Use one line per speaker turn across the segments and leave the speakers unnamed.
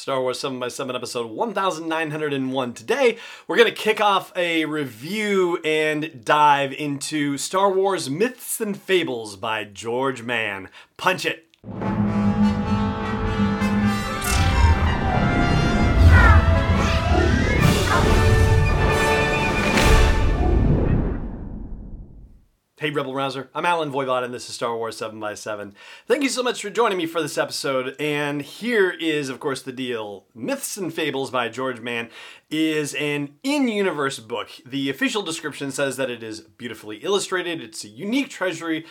Star Wars 7 by 7 episode 1901. Today, we're going to kick off a review and dive into Star Wars Myths and Fables by George Mann. Punch it! Hey, Rebel Rouser. I'm Allen Voivod, and this is Star Wars 7 by 7 Thank you so much for joining me for this episode. And here is, of course, the deal Myths and Fables by George Mann is an in universe book. The official description says that it is beautifully illustrated, it's a unique treasury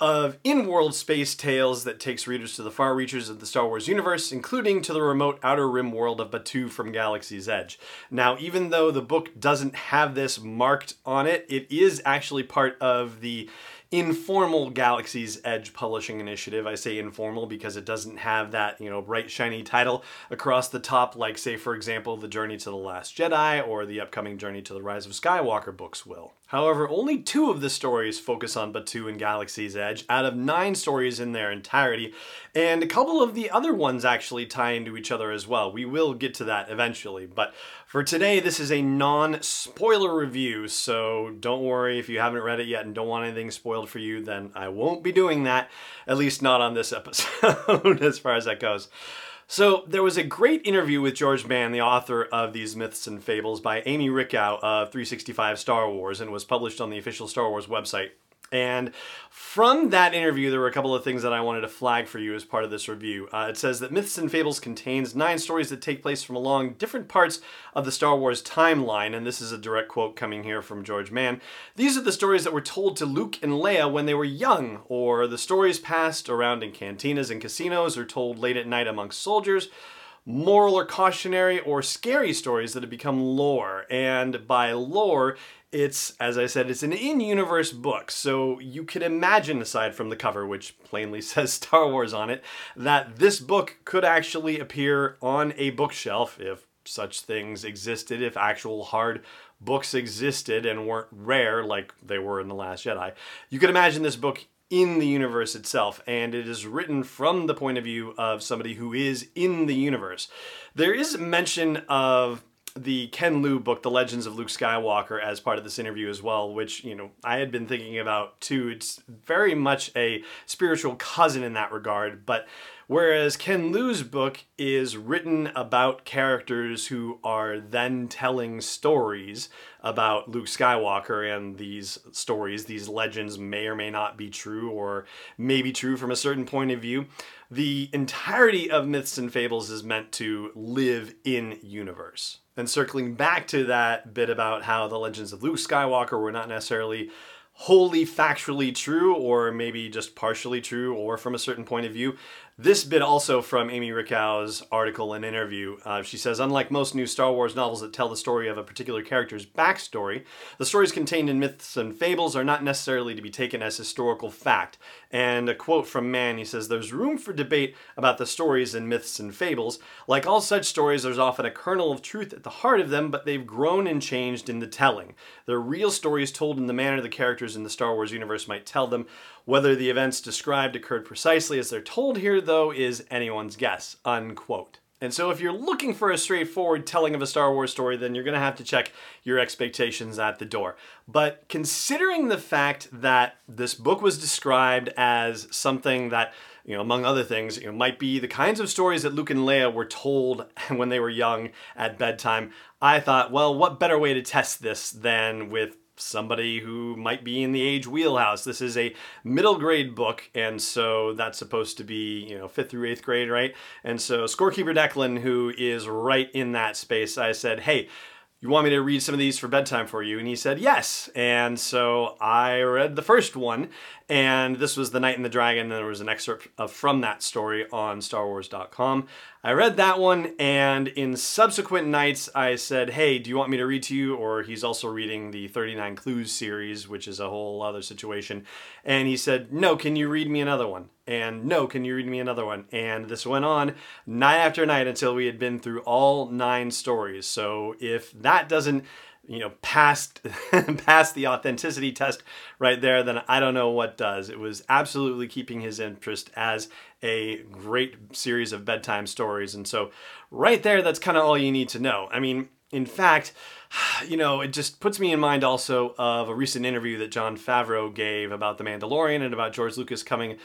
of in-world space tales that takes readers to the far reaches of the Star Wars universe, including to the remote outer rim world of Batuu from Galaxy's Edge. Now, even though the book doesn't have this marked on it, it is actually part of the informal Galaxy's Edge publishing initiative. I say informal because it doesn't have that, you know, bright shiny title across the top like say for example The Journey to the Last Jedi or the upcoming Journey to the Rise of Skywalker books will. However, only two of the stories focus on Batuu and Galaxy's Edge out of nine stories in their entirety, and a couple of the other ones actually tie into each other as well. We will get to that eventually, but for today, this is a non spoiler review, so don't worry if you haven't read it yet and don't want anything spoiled for you, then I won't be doing that, at least not on this episode as far as that goes. So there was a great interview with George Mann, the author of these myths and fables, by Amy Richau of 365 Star Wars, and was published on the official Star Wars website. And from that interview, there were a couple of things that I wanted to flag for you as part of this review. Uh, it says that Myths and Fables contains nine stories that take place from along different parts of the Star Wars timeline, and this is a direct quote coming here from George Mann. These are the stories that were told to Luke and Leia when they were young, or the stories passed around in cantinas and casinos, or told late at night amongst soldiers moral or cautionary or scary stories that have become lore. And by lore, it's, as I said, it's an in universe book, so you could imagine, aside from the cover, which plainly says Star Wars on it, that this book could actually appear on a bookshelf if such things existed, if actual hard books existed and weren't rare like they were in The Last Jedi. You could imagine this book in the universe itself, and it is written from the point of view of somebody who is in the universe. There is mention of the Ken Liu book, The Legends of Luke Skywalker, as part of this interview as well, which, you know, I had been thinking about too. It's very much a spiritual cousin in that regard, but whereas Ken Liu's book is written about characters who are then telling stories about Luke Skywalker, and these stories, these legends may or may not be true, or may be true from a certain point of view. The entirety of Myths and Fables is meant to live in universe. And circling back to that bit about how the legends of Luke Skywalker were not necessarily wholly factually true or maybe just partially true or from a certain point of view. This bit also from Amy Richau's article and interview. Uh, she says, unlike most new Star Wars novels that tell the story of a particular character's backstory, the stories contained in myths and fables are not necessarily to be taken as historical fact. And a quote from Mann, he says, There's room for debate about the stories in myths and fables. Like all such stories, there's often a kernel of truth at the heart of them, but they've grown and changed in the telling. They're real stories told in the manner the characters in the Star Wars universe might tell them. Whether the events described occurred precisely as they're told here, though, is anyone's guess. Unquote. And so, if you're looking for a straightforward telling of a Star Wars story, then you're going to have to check your expectations at the door. But considering the fact that this book was described as something that, you know, among other things, you know, might be the kinds of stories that Luke and Leia were told when they were young at bedtime, I thought, well, what better way to test this than with somebody who might be in the age wheelhouse. This is a middle grade book, and so that's supposed to be, you know, fifth through eighth grade, right? And so Scorekeeper Declan, who is right in that space, I said, hey, you want me to read some of these for bedtime for you? And he said, yes. And so I read the first one, and this was The Knight and the Dragon, and there was an excerpt of, from that story on StarWars.com. I read that one, and in subsequent nights, I said, Hey, do you want me to read to you? Or he's also reading the 39 Clues series, which is a whole other situation. And he said, No, can you read me another one? And no, can you read me another one? And this went on night after night until we had been through all nine stories. So if that doesn't you know, passed passed the authenticity test right there, then I don't know what does. It was absolutely keeping his interest as a great series of bedtime stories. And so right there, that's kind of all you need to know. I mean, in fact, you know, it just puts me in mind also of a recent interview that Jon Favreau gave about The Mandalorian and about George Lucas coming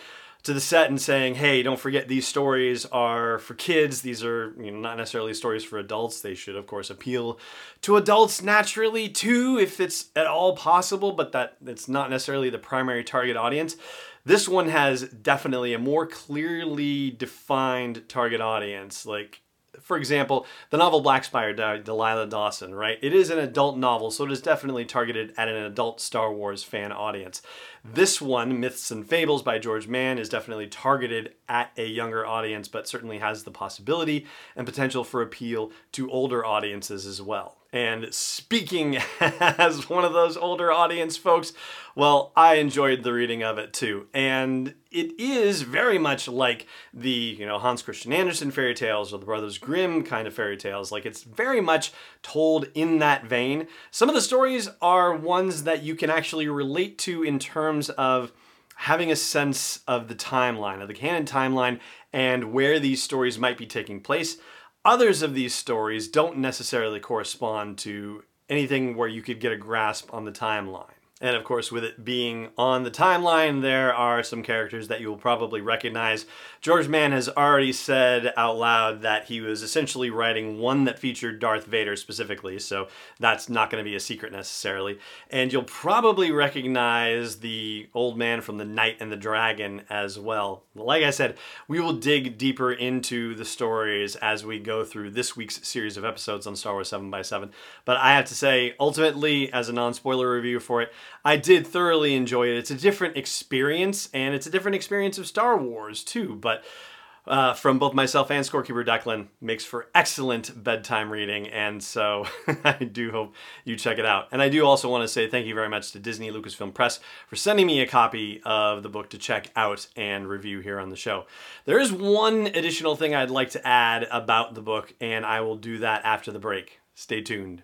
to the set and saying, "Hey, don't forget these stories are for kids. These are you know, not necessarily stories for adults. They should, of course, appeal to adults naturally too, if it's at all possible. But that it's not necessarily the primary target audience." This one has definitely a more clearly defined target audience. Like for example, the novel Black Spire Delilah Dawson, right? It is an adult novel, so it is definitely targeted at an adult Star Wars fan audience. This one, Myths and Fables by George Mann, is definitely targeted at a younger audience, but certainly has the possibility and potential for appeal to older audiences as well. And speaking as one of those older audience folks, well, I enjoyed the reading of it too. And it is very much like the, you know, Hans Christian Andersen fairy tales or the Brothers Grimm kind of fairy tales. Like it's very much told in that vein. Some of the stories are ones that you can actually relate to in terms of having a sense of the timeline, of the canon timeline, and where these stories might be taking place. Others of these stories don't necessarily correspond to anything where you could get a grasp on the timeline. And of course, with it being on the timeline, there are some characters that you will probably recognize. George Mann has already said out loud that he was essentially writing one that featured Darth Vader specifically, so that's not going to be a secret necessarily. And you'll probably recognize the old man from The Knight and the Dragon as well. Like I said, we will dig deeper into the stories as we go through this week's series of episodes on Star Wars 7x7. But I have to say, ultimately, as a non spoiler review for it, I did thoroughly enjoy it. It's a different experience, and it's a different experience of Star Wars too. But uh, from both myself and scorekeeper Declan makes for excellent bedtime reading, and so I do hope you check it out. And I do also want to say thank you very much to Disney Lucasfilm Press for sending me a copy of the book to check out and review here on the show. There is one additional thing I'd like to add about the book, and I will do that after the break. Stay tuned.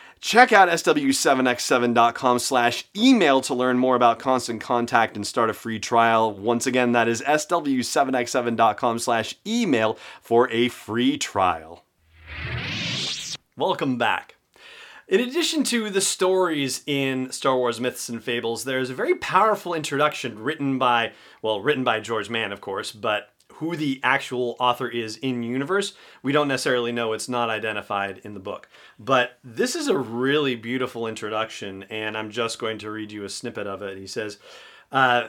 Check out sw7x7.com slash email to learn more about Constant Contact and start a free trial. Once again, that is sw7x7.com slash email for a free trial. Welcome back. In addition to the stories in Star Wars Myths and Fables, there's a very powerful introduction written by, well, written by George Mann, of course, but who the actual author is in universe, we don't necessarily know. It's not identified in the book. But this is a really beautiful introduction, and I'm just going to read you a snippet of it. He says, uh,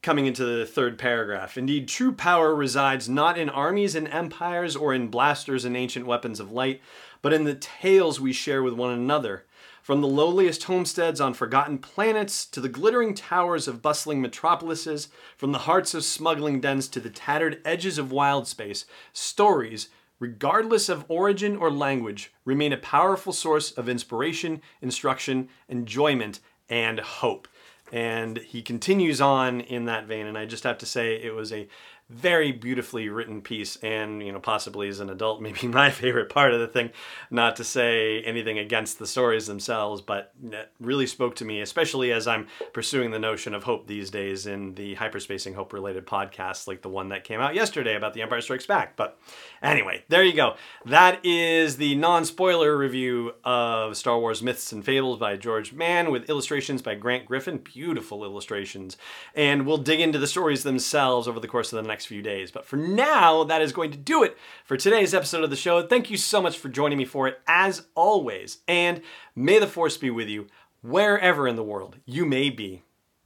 coming into the third paragraph. Indeed, true power resides not in armies and empires or in blasters and ancient weapons of light, but in the tales we share with one another from the lowliest homesteads on forgotten planets to the glittering towers of bustling metropolises, from the hearts of smuggling dens to the tattered edges of wild space, stories, regardless of origin or language, remain a powerful source of inspiration, instruction, enjoyment, and hope. And he continues on in that vein, and I just have to say it was a very beautifully written piece and you know possibly as an adult maybe my favorite part of the thing not to say anything against the stories themselves but it really spoke to me especially as i'm pursuing the notion of hope these days in the hyperspacing hope related podcasts like the one that came out yesterday about the empire strikes back. But anyway there you go. That is the non-spoiler review of star wars myths and fables by george mann with illustrations by grant griffin. Beautiful illustrations. And we'll dig into the stories themselves over the course of the next next few days. But for now, that is going to do it for today's episode of the show. Thank you so much for joining me for it, as always. And may the force be with you wherever in the world you may be.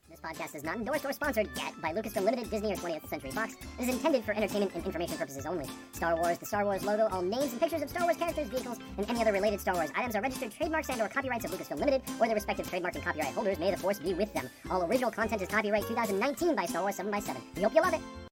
This podcast is not endorsed or sponsored yet by Lucasfilm Limited, Disney, or 20th Century Fox. It is intended for entertainment and information purposes only. Star Wars, the Star Wars logo, all names and pictures of Star Wars characters, vehicles, and any other related Star Wars items are registered trademarks and or copyrights of Lucasfilm Limited or their respective trademark and copyright holders. May the force be with them. All original content is copyright 2019 by Star Wars 7x7. We hope you love it.